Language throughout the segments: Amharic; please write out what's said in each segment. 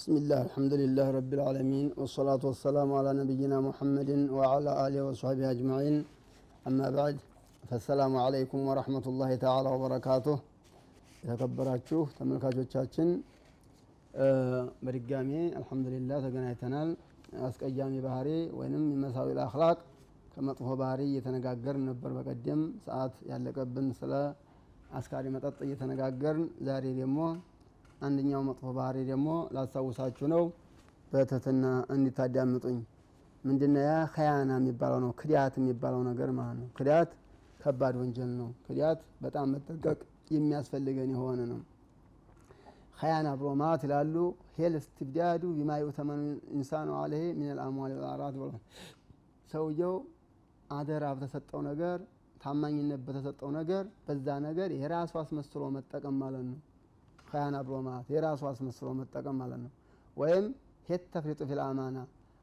بسم الله الحمد لله رب العالمين والصلاة والسلام على نبينا محمد وعلى آله وصحبه أجمعين أما بعد فالسلام عليكم ورحمة الله تعالى وبركاته የተከበራችሁ ተመልካቾቻችን በድጋሚ አልሐምዱሊላህ ተገናኝተናል አስቀያሚ ባህሪ ወይንም የመሳዊ አክላቅ ከመጥፎ ባህሪ እየተነጋገርን ነበር በቀደም ሰዓት ያለቀብን ስለ አስካሪ መጠጥ እየተነጋገርን ዛሬ ደግሞ አንደኛው መጥፎ ባህሪ ደግሞ ላስታውሳችሁ ነው። በትህትና እንዲታዳምጡኝ ምንድነ ያ ከያና የሚባለው ነው። ክዳት የሚባለው ነገር ማለት ነው። ክዳት ከባድ ወንጀል ነው። ክዳት በጣም መጠንቀቅ የሚያስፈልገን የሆነ ነው። ከያና ብሎ ማለት ይላሉ። ሄል እስትብዳዱ ቢማ ዩተመኑ ኢንሳኑ አለህ ሚን ልአምዋል ወልአራት ብሎ ሰውየው አደራ በተሰጠው ነገር ታማኝነት በተሰጠው ነገር በዛ ነገር የራሱ አስመስሎ መጠቀም ማለት ነው ከያና ብሎ ማለት የራሱ አስመስሎ መጠቀም ማለት ነው ወይም ሄት ተፍሪጡ ፊል አማና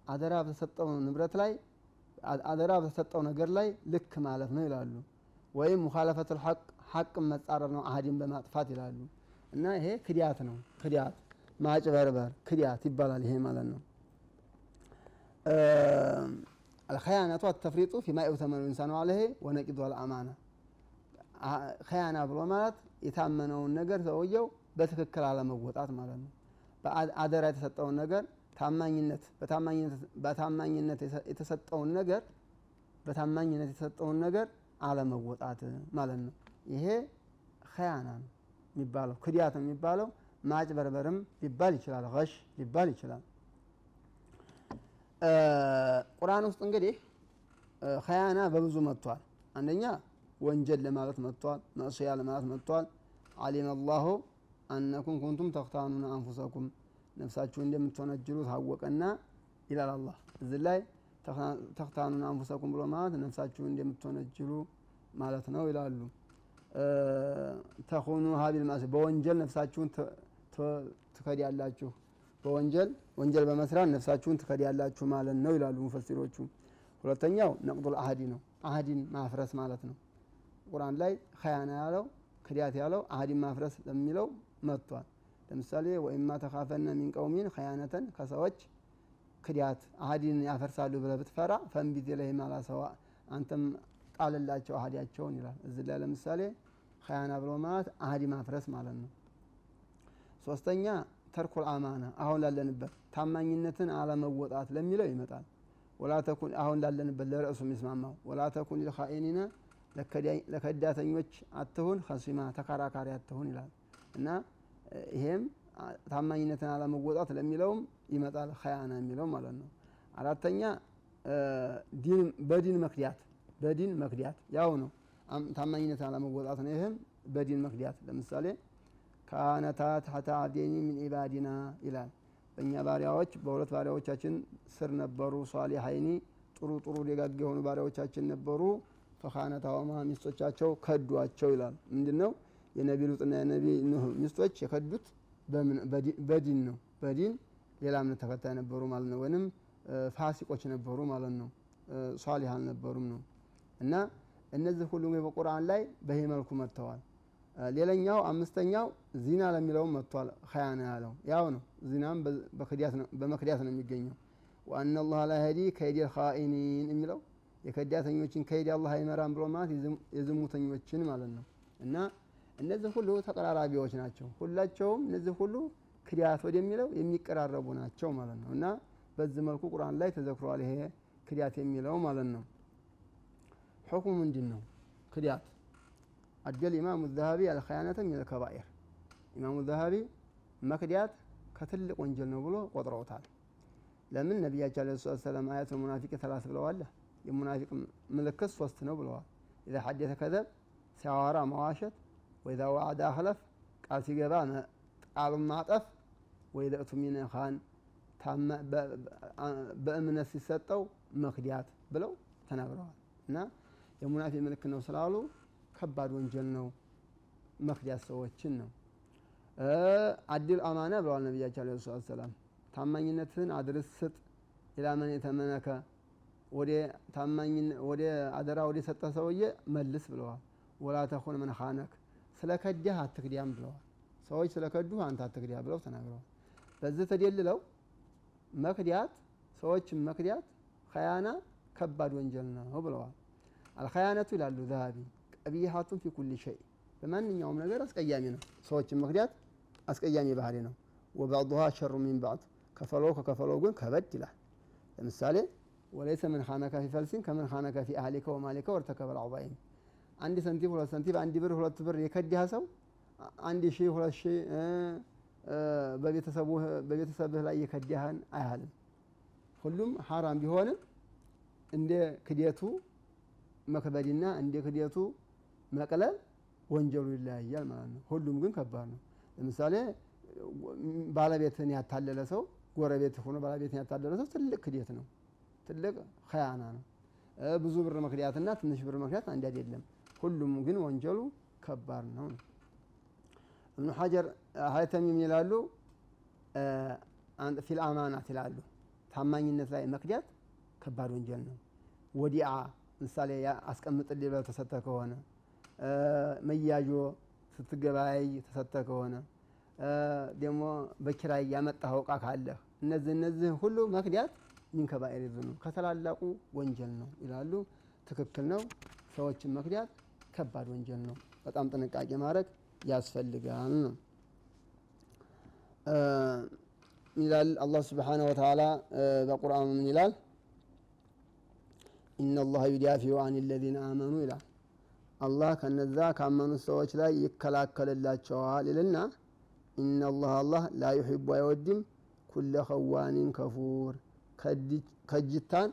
አደራ በተሰጠው ንብረት ላይ አደራ በተሰጠው ነገር ላይ ልክ ማለት ነው ይላሉ ወይም ሙካለፈት ልሐቅ ሐቅን መጻረር ነው አህዲን በማጥፋት ይላሉ እና ይሄ ክዲያት ነው ክዲያት ማጭበርበር ክዲያት ይባላል ይሄ ማለት ነው الخيانة والتفريط فيما يؤتمن الإنسان عليه ونقض الأمانة خيانة ብሎ ማለት የታመነውን ነገር ሰውየው በትክክል አለመወጣት ማለት ነው። አደራ የተሰጠውን ነገር ታማኝነት በታማኝነት የተሰጠውን ነገር በታማኝነት የተሰጠውን ነገር አለመወጣት ማለት ነው። ይሄ ከያና ነው የሚባለው ክዲያት የሚባለው ማጭበርበርም ሊባል ይችላል ሽ ሊባል ይችላል። ቁርአን ውስጥ እንግዲህ ከያና በብዙ መጥቷል። አንደኛ ወንጀል ለማለት መጥቷል መእስያ ለማለት መጥቷል። አሊም አላሁ አነኩም ኩንቱም ተክታኑና አንፉሰኩም ነፍሳችሁ እንደምትወነጅሉ ታወቀና ይላል አላህ። እዚህ ላይ ተክታኑን አንፉሰኩም ብሎ ማለት ነፍሳችሁ እንደምትወነጅሉ ማለት ነው ይላሉ። ተኹኑ ሀቢል ማስ በወንጀል ነፍሳችሁን ትከዳላችሁ። በወንጀል ወንጀል በመስራት ነፍሳችሁን ትከዳላችሁ ማለት ነው ይላሉ ሙፈሲሮቹ። ሁለተኛው ነቅዱል አህዲ ነው። አህዲን ማፍረስ ማለት ነው። ቁርአን ላይ ከያና ያለው ክዳት ያለው አህዲን ማፍረስ ለሚለው መጥቷል። ለምሳሌ ወይማ ተካፈነ ሚን ቀውሚን ከያነተን ከሰዎች ክዳት አህዲን ያፈርሳሉ ብለ ብትፈራ ፈንቢት ላይ ማላ ሰዋ አንተም ጣልላቸው አህዲያቸውን ይላል። እዚህ ላይ ለምሳሌ ከያና ብሎ ማለት አህዲ ማፍረስ ማለት ነው። ሶስተኛ ተርኩል አማና አሁን ላለንበት ታማኝነትን አለመወጣት ለሚለው ይመጣል። ወላተኩን አሁን ላለንበት ለርዕሱ የሚስማማው ወላተኩን ሊልኻኢኒነ ለከዳተኞች አትሁን ከሲማ ተከራካሪ አትሁን ይላል እና ይሄም ታማኝነትን አለመወጣት ለሚለውም ይመጣል ከያና የሚለው ማለት ነው። አራተኛ በዲን መክዲያት በዲን መክዲያት ያው ነው። ታማኝነት አለመወጣት ነው። ይህም በዲን መክዲያት ለምሳሌ ካነታ ታህተ አብዴኒ ሚን ኢባዲና ይላል። በእኛ ባሪያዎች በሁለት ባሪያዎቻችን ስር ነበሩ። ሷሊሐይኒ ጥሩ ጥሩ ደጋግ የሆኑ ባሪያዎቻችን ነበሩ። ፈካነታወማ ሚስቶቻቸው ከዷቸው ይላል። ምንድን ነው የነቢ ሉጥና የነቢ ኑህ ሚስቶች የከዱት በዲን ነው። በዲን ሌላ እምነት ተከታይ ነበሩ ማለት ነው። ወይም ፋሲቆች ነበሩ ማለት ነው። ሷሊህ አልነበሩም ነው። እና እነዚህ ሁሉ በቁርአን ላይ በይህ መልኩ መጥተዋል። ሌላኛው አምስተኛው ዚና ለሚለውም መጥቷል። ከያና ያለው ያው ነው። ዚናም በመክዲያት ነው የሚገኘው። ወአና ላህ ላ ሀዲ ከይድ ልካኢኒን የሚለው የከዳተኞችን ከይድ አላህ አይመራም ብሎ ማለት የዝሙተኞችን ማለት ነው። እና እነዚህ ሁሉ ተቀራራቢዎች ናቸው። ሁላቸውም እነዚህ ሁሉ ክዳት ወደሚለው የሚቀራረቡ ናቸው ማለት ነው። እና በዚህ መልኩ ቁርአን ላይ ተዘክሯል ይሄ ክዳት የሚለው ማለት ነው። ሕኩሙ ምንድን ነው ክዳት አደል ኢማሙ ዘሀቢ الخيانة من الكبائر ኢማሙ ዘሀቢ መክዳት ከትልቅ ወንጀል ነው ብሎ ቆጥረውታል። ለምን ነቢያቸው عليه الصلاة والسلام آية المنافق ثلاث ብለዋል የሙናፊቅ ምልክት ሶስት ነው ብለዋል። إذا حدث كذب ሲያዋራ መዋሸት وإذا وعد أخلف ቃል ሲገባ ቃሉን ማጠፍ ወኢዛ እቱሚነ ኻን በእምነት ሲሰጠው መክዳት ብለው ተናግረዋል። እና የሙናፊቅ ምልክት ነው ስላሉ ከባድ ወንጀል ነው መክዳት ሰዎችን ነው። አዲል አማና ብለዋል ነቢያቸው አለ ሰላት ሰላም ታማኝነትን አድርስ ስጥ ኢላመን የተመነከ ወደ አደራ ወደ ሰጠ ሰውዬ መልስ ብለዋል። ወላ ተኩን ምን ኻነክ ስለ ከዳህ አትክዲያም ብለዋል ሰዎች ስለ ከዱህ አንተ አትክዲያ ብለው ተናግረዋል በዚህ ተደልለው መክዳት ሰዎችን መክዳት ከያና ከባድ ወንጀል ነው ብለዋል። አልኸያነቱ ይላሉ ዛሀቢ ቀቢሀቱን ፊ ኩል ሸይ በማንኛውም ነገር አስቀያሚ ነው። ሰዎችን መክዳት አስቀያሚ ባህሪ ነው። ወባዕዱሃ ሸሩ ሚን ባዕድ ከፈለው ከከፈለው ግን ከበድ ይላል። ለምሳሌ ወለይሰ ምን ኻነከ ፊ ፈልሲን ከምን ኻነከ ፊ አህሊከ ወማሊከ ወርተከበ ልዐዛኢም አንድ ሰንቲም ሁለት ሰንቲም አንድ ብር ሁለት ብር የከዳህ ሰው አንድ ሺህ ሁለት ሺህ በቤተሰብህ ላይ የከዳህን አያህልም። ሁሉም ሐራም ቢሆንም እንደ ክደቱ መክበድና እንደ ክደቱ መቅለል ወንጀሉ ይለያያል ማለት ነው። ሁሉም ግን ከባድ ነው። ለምሳሌ ባለቤትን ያታለለ ሰው ጎረቤት ሆኖ ባለቤትን ያታለለ ሰው ትልቅ ክደት ነው፣ ትልቅ ኸያና ነው። ብዙ ብር መክዳትና ትንሽ ብር መክዳት አንድ አይደለም። ሁሉም ግን ወንጀሉ ከባድ ነው። እብኑ ሐጀር ሀይተሚ ምን ይላሉ? ፊል ይላሉ። ታማኝነት ላይ መክዳት ከባድ ወንጀል ነው። ወዲአ ምሳሌ አስቀምጥልኝ ብለህ ተሰጥተህ ከሆነ መያዦ ስትገበያይ ተሰጥተህ ከሆነ ደግሞ በኪራይ ያመጣኸው እቃ ካለህ እነዚህ እነዚህ ሁሉ መክዳት ሚን ከባኢር ዙኑብ ከተላላቁ ወንጀል ነው ይላሉ። ትክክል ነው። ሰዎችን መክዳት ከባድ ወንጀል ነው። በጣም ጥንቃቄ ማድረግ ያስፈልጋል ነው ይላል አላህ ስብሓነሁ ወተዓላ በቁርአኑ ምን ይላል? إن الله يدافع عن الذين آمنوا ይላል። አላህ ከነዛ ካመኑት ሰዎች ላይ ይከላከልላቸዋል ይልና إن الله አላህ لا يحب አይወድም كل خوان كفور ከጅታን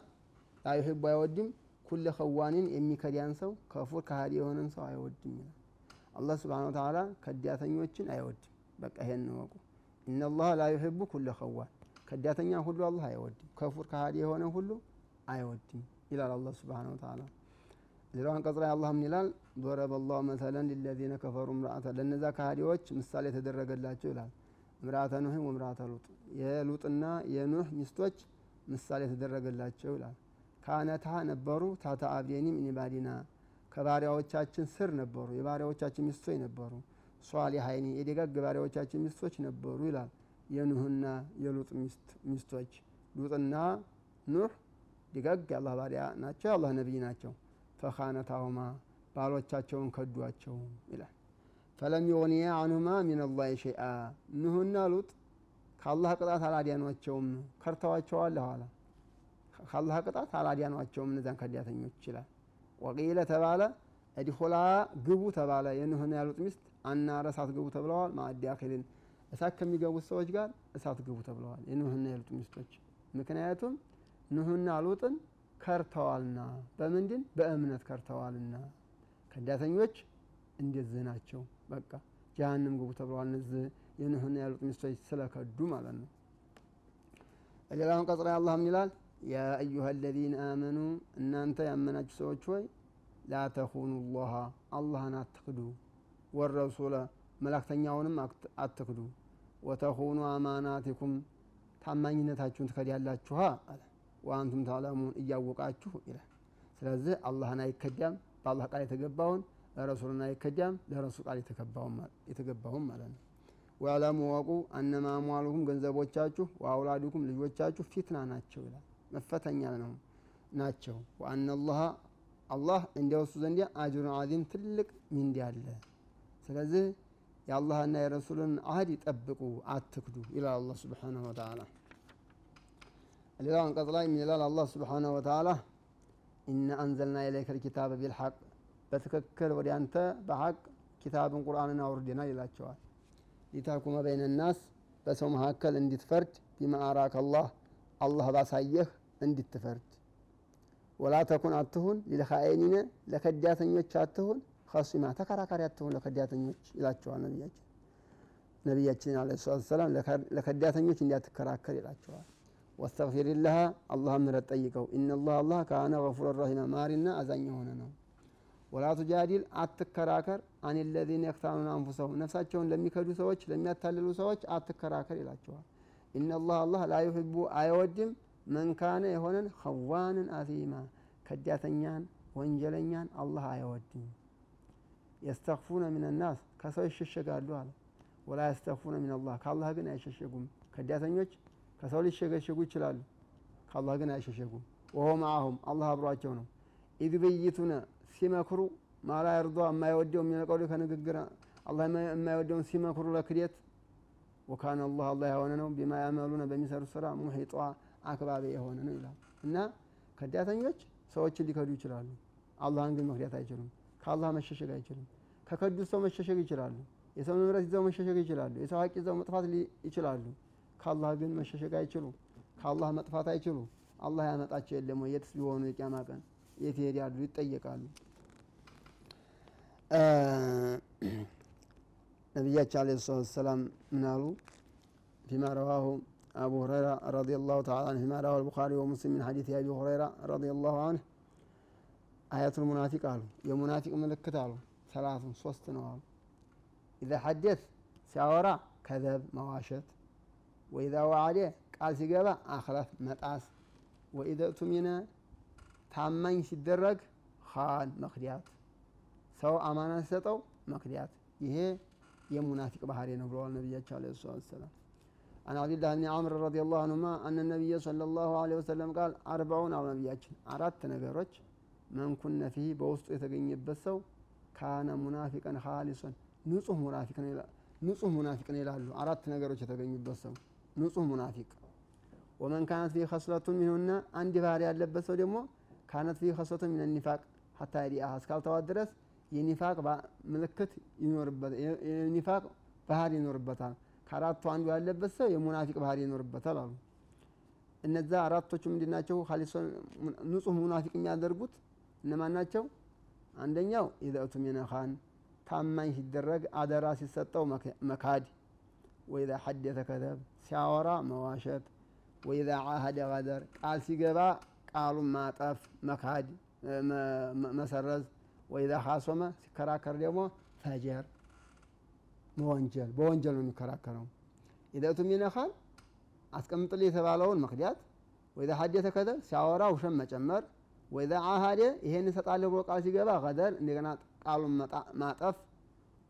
لا يحب አይወድም كل خوان የሚከዳን ሰው كفور ከሃዲ የሆነን ሰው አይወድም ይላል። አላህ سبحانه وتعالى ከዳተኞችን አይወድም። በቃ ይሄን እንወቁ። إن الله لا يحب كل خوان ከዳተኛ ሁሉ አላህ አይወድም። ከፉር ከሃዲ የሆነ ሁሉ አይወድም ይላል አላህ ስብሓነሁ ወተዓላ። ሌላው አንቀጽ ላይ አላህ ምን ይላል? ضረበ ላሁ መሰለን ሊለዚነ ከፈሩ እምርአተ ለእነዛ ከሃዲዎች ምሳሌ የተደረገላቸው ይላል። እምርአተ ኑህ ወእምርአተ ሉጥ የሉጥና የኑህ ሚስቶች ምሳሌ የተደረገላቸው ይላል። ካነታ ነበሩ ታታ አብዴኒ ሚን ኢባዲና ከባሪያዎቻችን ስር ነበሩ፣ የባሪያዎቻችን ሚስቶች ነበሩ። ሷሊሀይኒ የደጋግ ባሪያዎቻችን ሚስቶች ነበሩ ይላል። የኑህና የሉጥ ሚስቶች ሉጥና ኑህ ደጋግ የአላህ ባሪያ ናቸው፣ የአላህ ነቢይ ናቸው። ፈኻነታሁማ ባሎቻቸውን ከዷቸው ይላል። ፈለም ዩግኒያ አንሁማ ሚን ላህ ሸይአ ኑህና ሉጥ ከአላህ ቅጣት አላዲያኗቸውም፣ ከርተዋቸዋል። ኋላ ከአላህ ቅጣት አላዲያኗቸውም እነዚያን ከዳተኞች ይችላል። ወቂለ ተባለ እድኹላ ግቡ ተባለ። የኑህና ያሉጥ ሚስት አናረ ግቡ ተብለዋል። ማዕዳኪልን እሳት ከሚገቡት ሰዎች ጋር እሳት ግቡ ተብለዋል የኑህና ያሉጥ ሚስቶች ምክንያቱም ኑህና ሉጥን ከርተዋልና በምንድን በእምነት ከርተዋልና ከዳተኞች እንደዚህ ናቸው። በቃ ጀሀነም ግቡ ተብለዋል። እነዚህ የኑህና ያሉጥ ሚስቶች ስለከዱ ማለት ነው። ሌላውን ቀጽ ላይ አላህ ምን ይላል? ያ አዩሃ አለዚነ አመኑ እናንተ ያመናችሁ ሰዎች ሆይ ላ ተኹኑ ላሃ አላህን አትክዱ፣ ወረሱለ መላክተኛውንም አትክዱ፣ ወተኹኑ አማናቲኩም ታማኝነታችሁን ትከዳላችኋ አለ ወአንቱም ታዕለሙን እያወቃችሁ ይላል። ስለዚህ አላህን አይከዳም፣ በአላህ ቃል የተገባውን ለረሱልን አይከዳም፣ ለረሱል ቃል የተገባውን ማለት ነው። ወዕለሙ ወቁ አነማ አምዋሉኩም ገንዘቦቻችሁ ወአውላዱኩም ልጆቻችሁ ፊትና ናቸው ይላል። መፈተኛ ነው ናቸው። ወአነላህ አላህ እንዲያወሱ ዘንዲያ አጅሩን ዓዚም ትልቅ ሚንዲ አለ። ስለዚህ የአላህና የረሱልን አህድ ይጠብቁ አትክዱ ይላል አላህ ስብሓነሁ ወተዓላ። ሌላው አንቀጽ ላይ ምን ይላል አላህ ስብሓነሁ ወተዓላ ኢና አንዘልና ኢለይከ ልኪታበ ቢልሐቅ በትክክል ወደ አንተ በሐቅ ኪታብን ቁርአንን አውርደናል ይላቸዋል። ሊታኩመ በይነ ናስ በሰው መካከል እንድትፈርድ ቢማ አራከ አላህ አላህ ባሳየህ እንድትፈርድ ወላ ተኩን አትሁን ሊልኻኢኒነ ለከዳተኞች አትሁን ኸሲማ ተከራካሪ አትሁን ለከዳተኞች ይላቸዋል ነቢያችን ነቢያችን ዓለይሂ ሰላቱ ወሰላም ለከዳተኞች እንዲያትከራከር ይላቸዋል። ወስተግፊሪላህ አላህ ምህረት ጠይቀው ኢነላህ አላህ ካነ ገፉረ ረሂማ ማሪና አዛኝ የሆነ ነው። ولا تجادل አትከራከር عن الذين يختانون أنفسهم ነፍሳቸውን ለሚከዱ ሰዎች ለሚያታልሉ ሰዎች አትከራከር ይላቸዋል። إن الله አላህ لا አይወድም من كان የሆነን خوانا أثيما ከዳተኛን ወንጀለኛን አላህ አይወድም። يستخفون من الناس ከሰው ይሸሸጋሉ አለ። ولا يستخفون من الله ከአላህ ግን አይሸሸጉም። ከዳተኞች ከሰው ሊሸሸጉ ይችላሉ፣ ከአላህ ግን አይሸሸጉም። وهو معهم አላህ አብሯቸው ነው። ኢዝ ሲመክሩ ما لا يرضى የማይወደው من القول ከንግግር አላህ የማይወደውን ሲመክሩ ለክዳት وكان الله አላህ የሆነ ነው بما يعملون በሚሰሩት ስራ محيطا አካባቢ የሆነ ነው ይላል እና ከዳተኞች ሰዎችን ሊከዱ ይችላሉ። አላህን ግን መክዳት አይችሉም። ከአላህ መሸሸግ አይችሉም። ከከዱት ሰው መሸሸግ ይችላሉ። የሰው ንብረት ይዘው መሸሸግ ይችላሉ። የሰው ሀቅ ይዘው መጥፋት ይችላሉ። ከአላህ ግን መሸሸግ አይችሉ። ከአላህ መጥፋት አይችሉ። አላህ ያመጣቸው የለም ወይ? የትስ ቢሆኑ የቂያማ ቀን የት ይሄዳሉ? ይጠየቃሉ። ነቢያችን ዓለይሂ ሰላቱ ወሰላም ምን አሉ? ፊማ ረዋሁ አቡ ሁረይራ ረዲየላሁ ተዓላ አንሁ። ፊማ ረዋሁ አልቡኻሪ ወሙስሊም ሚን ሐዲስ አቢ ሁረይራ ረዲየላሁ አንሁ። አያቱል ሙናፊቅ አሉ። የሙናፊቅ ምልክት አሉ። ሰላቱን ሶስት ነው አሉ። ኢዛ ሐደት ሲያወራ ከዘብ መዋሸት፣ ወኢዛ ዋዓደ ቃል ሲገባ አኽለፍ መጣስ፣ ወኢዛ እቱሚነ ታማኝ ሲደረግ ኻን መክዳት፣ ሰው አማና ሲሰጠው መክዳት። ይሄ የሙናፊቅ ባህሪ ነው ብለዋል ነቢያቸው ዓለይሂ ሰላቱ ወሰላም። አን አብድላህ ብኒ ዓምር ረዲየላሁ አንሁማ አነ ነቢየ ሰለላሁ ዓለይሂ ወሰለም ቃል አርበዑን አሉ ነቢያችን አራት ነገሮች መንኩነ ፊህ በውስጡ የተገኘበት ሰው ካነ ሙናፊቀን ኻሊሶን ንጹህ ሙናፊቅ ንጹህ ሙናፊቅ ነው ይላሉ። አራት ነገሮች የተገኙበት ሰው ንጹህ ሙናፊቅ። ወመን ካነት ፊህ ከስለቱን ሚንሁና አንድ ባህሪ ያለበት ሰው ደግሞ ካነት ፊህ ከስለቱን ሚን ኒፋቅ ሀታ የዲአሃ እስካልተዋት ድረስ የኒፋቅ ምልክት የኒፋቅ ባህሪ ይኖርበታል። ከአራቱ አንዱ ያለበት ሰው የሙናፊቅ ባህሪ ይኖርበታል አሉ። እነዛ አራቶቹ ምንድን ናቸው? ንጹህ ሙናፊቅ የሚያደርጉት እነማን ናቸው? አንደኛው ኢዛ ኡቱሚነ ኻን ታማኝ ሲደረግ አደራ ሲሰጠው መካድ፣ ወኢዛ ሐደተ ከዘብ ሲያወራ መዋሸት፣ ወኢዛ ዓሀደ ገደር ቃል ሲገባ ቃሉን ማጠፍ መካድ መሰረዝ፣ ወኢዛ ኻሶመ ሲከራከር ደግሞ ፈጀር መወንጀል በወንጀል ነው የሚከራከረው። ኢዛ ኡቱሚነ ኻን አስቀምጥልኝ የተባለውን መክዳት፣ ወኢዛ ሐደተ ከዘብ ሲያወራ ውሸት መጨመር ወኢዛ ዓሃደ ይሄን እሰጣለሁ ብሎ ቃል ሲገባ ገደር እንደገና ቃሉን ማጠፍ፣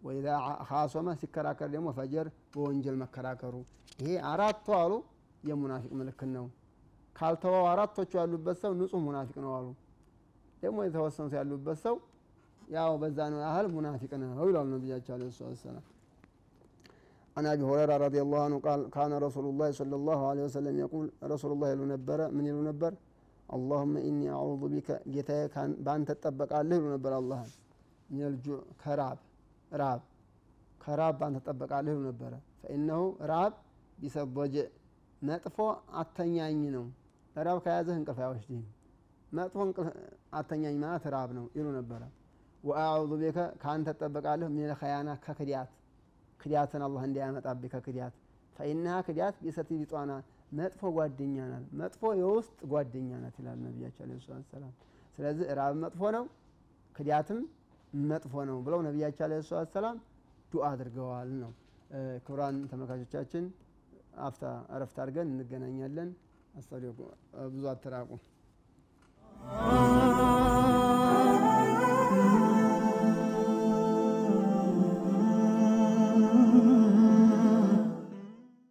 ወኢዛ ኻሶመ ሲከራከር ደግሞ ፈጀር በወንጀል መከራከሩ። ይሄ አራቱ አሉ የሙናፊቅ ምልክት ነው። ካልተወው አራቶቹ ያሉበት ሰው ንጹህ ሙናፊቅ ነው አሉ። ደግሞ የተወሰኑት ያሉበት ሰው ያው በዛ ነው ያህል ሙናፊቅ ነው ይላሉ ነቢያቸው ዓለይሂ ሰላቱ ወሰላም። አን አቢ ሁረይራ ረዲየላሁ ዐንሁ ቃል ካነ ረሱሉላህ ሰለላሁ ዐለይሂ ወሰለም የቁል ረሱሉላህ ይሉ ነበረ ምን ይሉ ነበር? አላሁመ ኢኒ አዑዙ ቢከ ጌታዬ በአንተ እጠበቃለሁ ይሉ ነበር። አላህን ሚነልጁዕ ከራብ ራብ ከራብ በአንተ እጠበቃለሁ ይሉ ነበረ። ፈኢነሁ ራብ ቢሰበጀዕ መጥፎ አተኛኝ ነው። ራብ ከያዘህ እንቅልፍ አይወስድህም። መጥፎ አተኛኝ ማለት ራብ ነው ይሉ ነበረ። ወአዑዙ ቢከ ከአንተ እጠበቃለሁ ሚነል ኸያና ከክዲያት ክዲያትን አላህ እንዲያመጣብህ ከክዲያት ፈኢነሃ ክዲያት ቢሰቲ ቢጧና መጥፎ ጓደኛ ናት፣ መጥፎ የውስጥ ጓደኛ ናት ይላል ነቢያቸው ዓለይሂ ሰላቱ ወሰላም። ስለዚህ ራብ መጥፎ ነው፣ ክዲያትም መጥፎ ነው ብለው ነቢያቸው ዓለይሂ ሰላቱ ወሰላም ዱዓ አድርገዋል ነው። ክቡራን ተመልካቾቻችን አፍታ እረፍት አድርገን እንገናኛለን። አስተውሉ፣ ብዙ አትራቁ።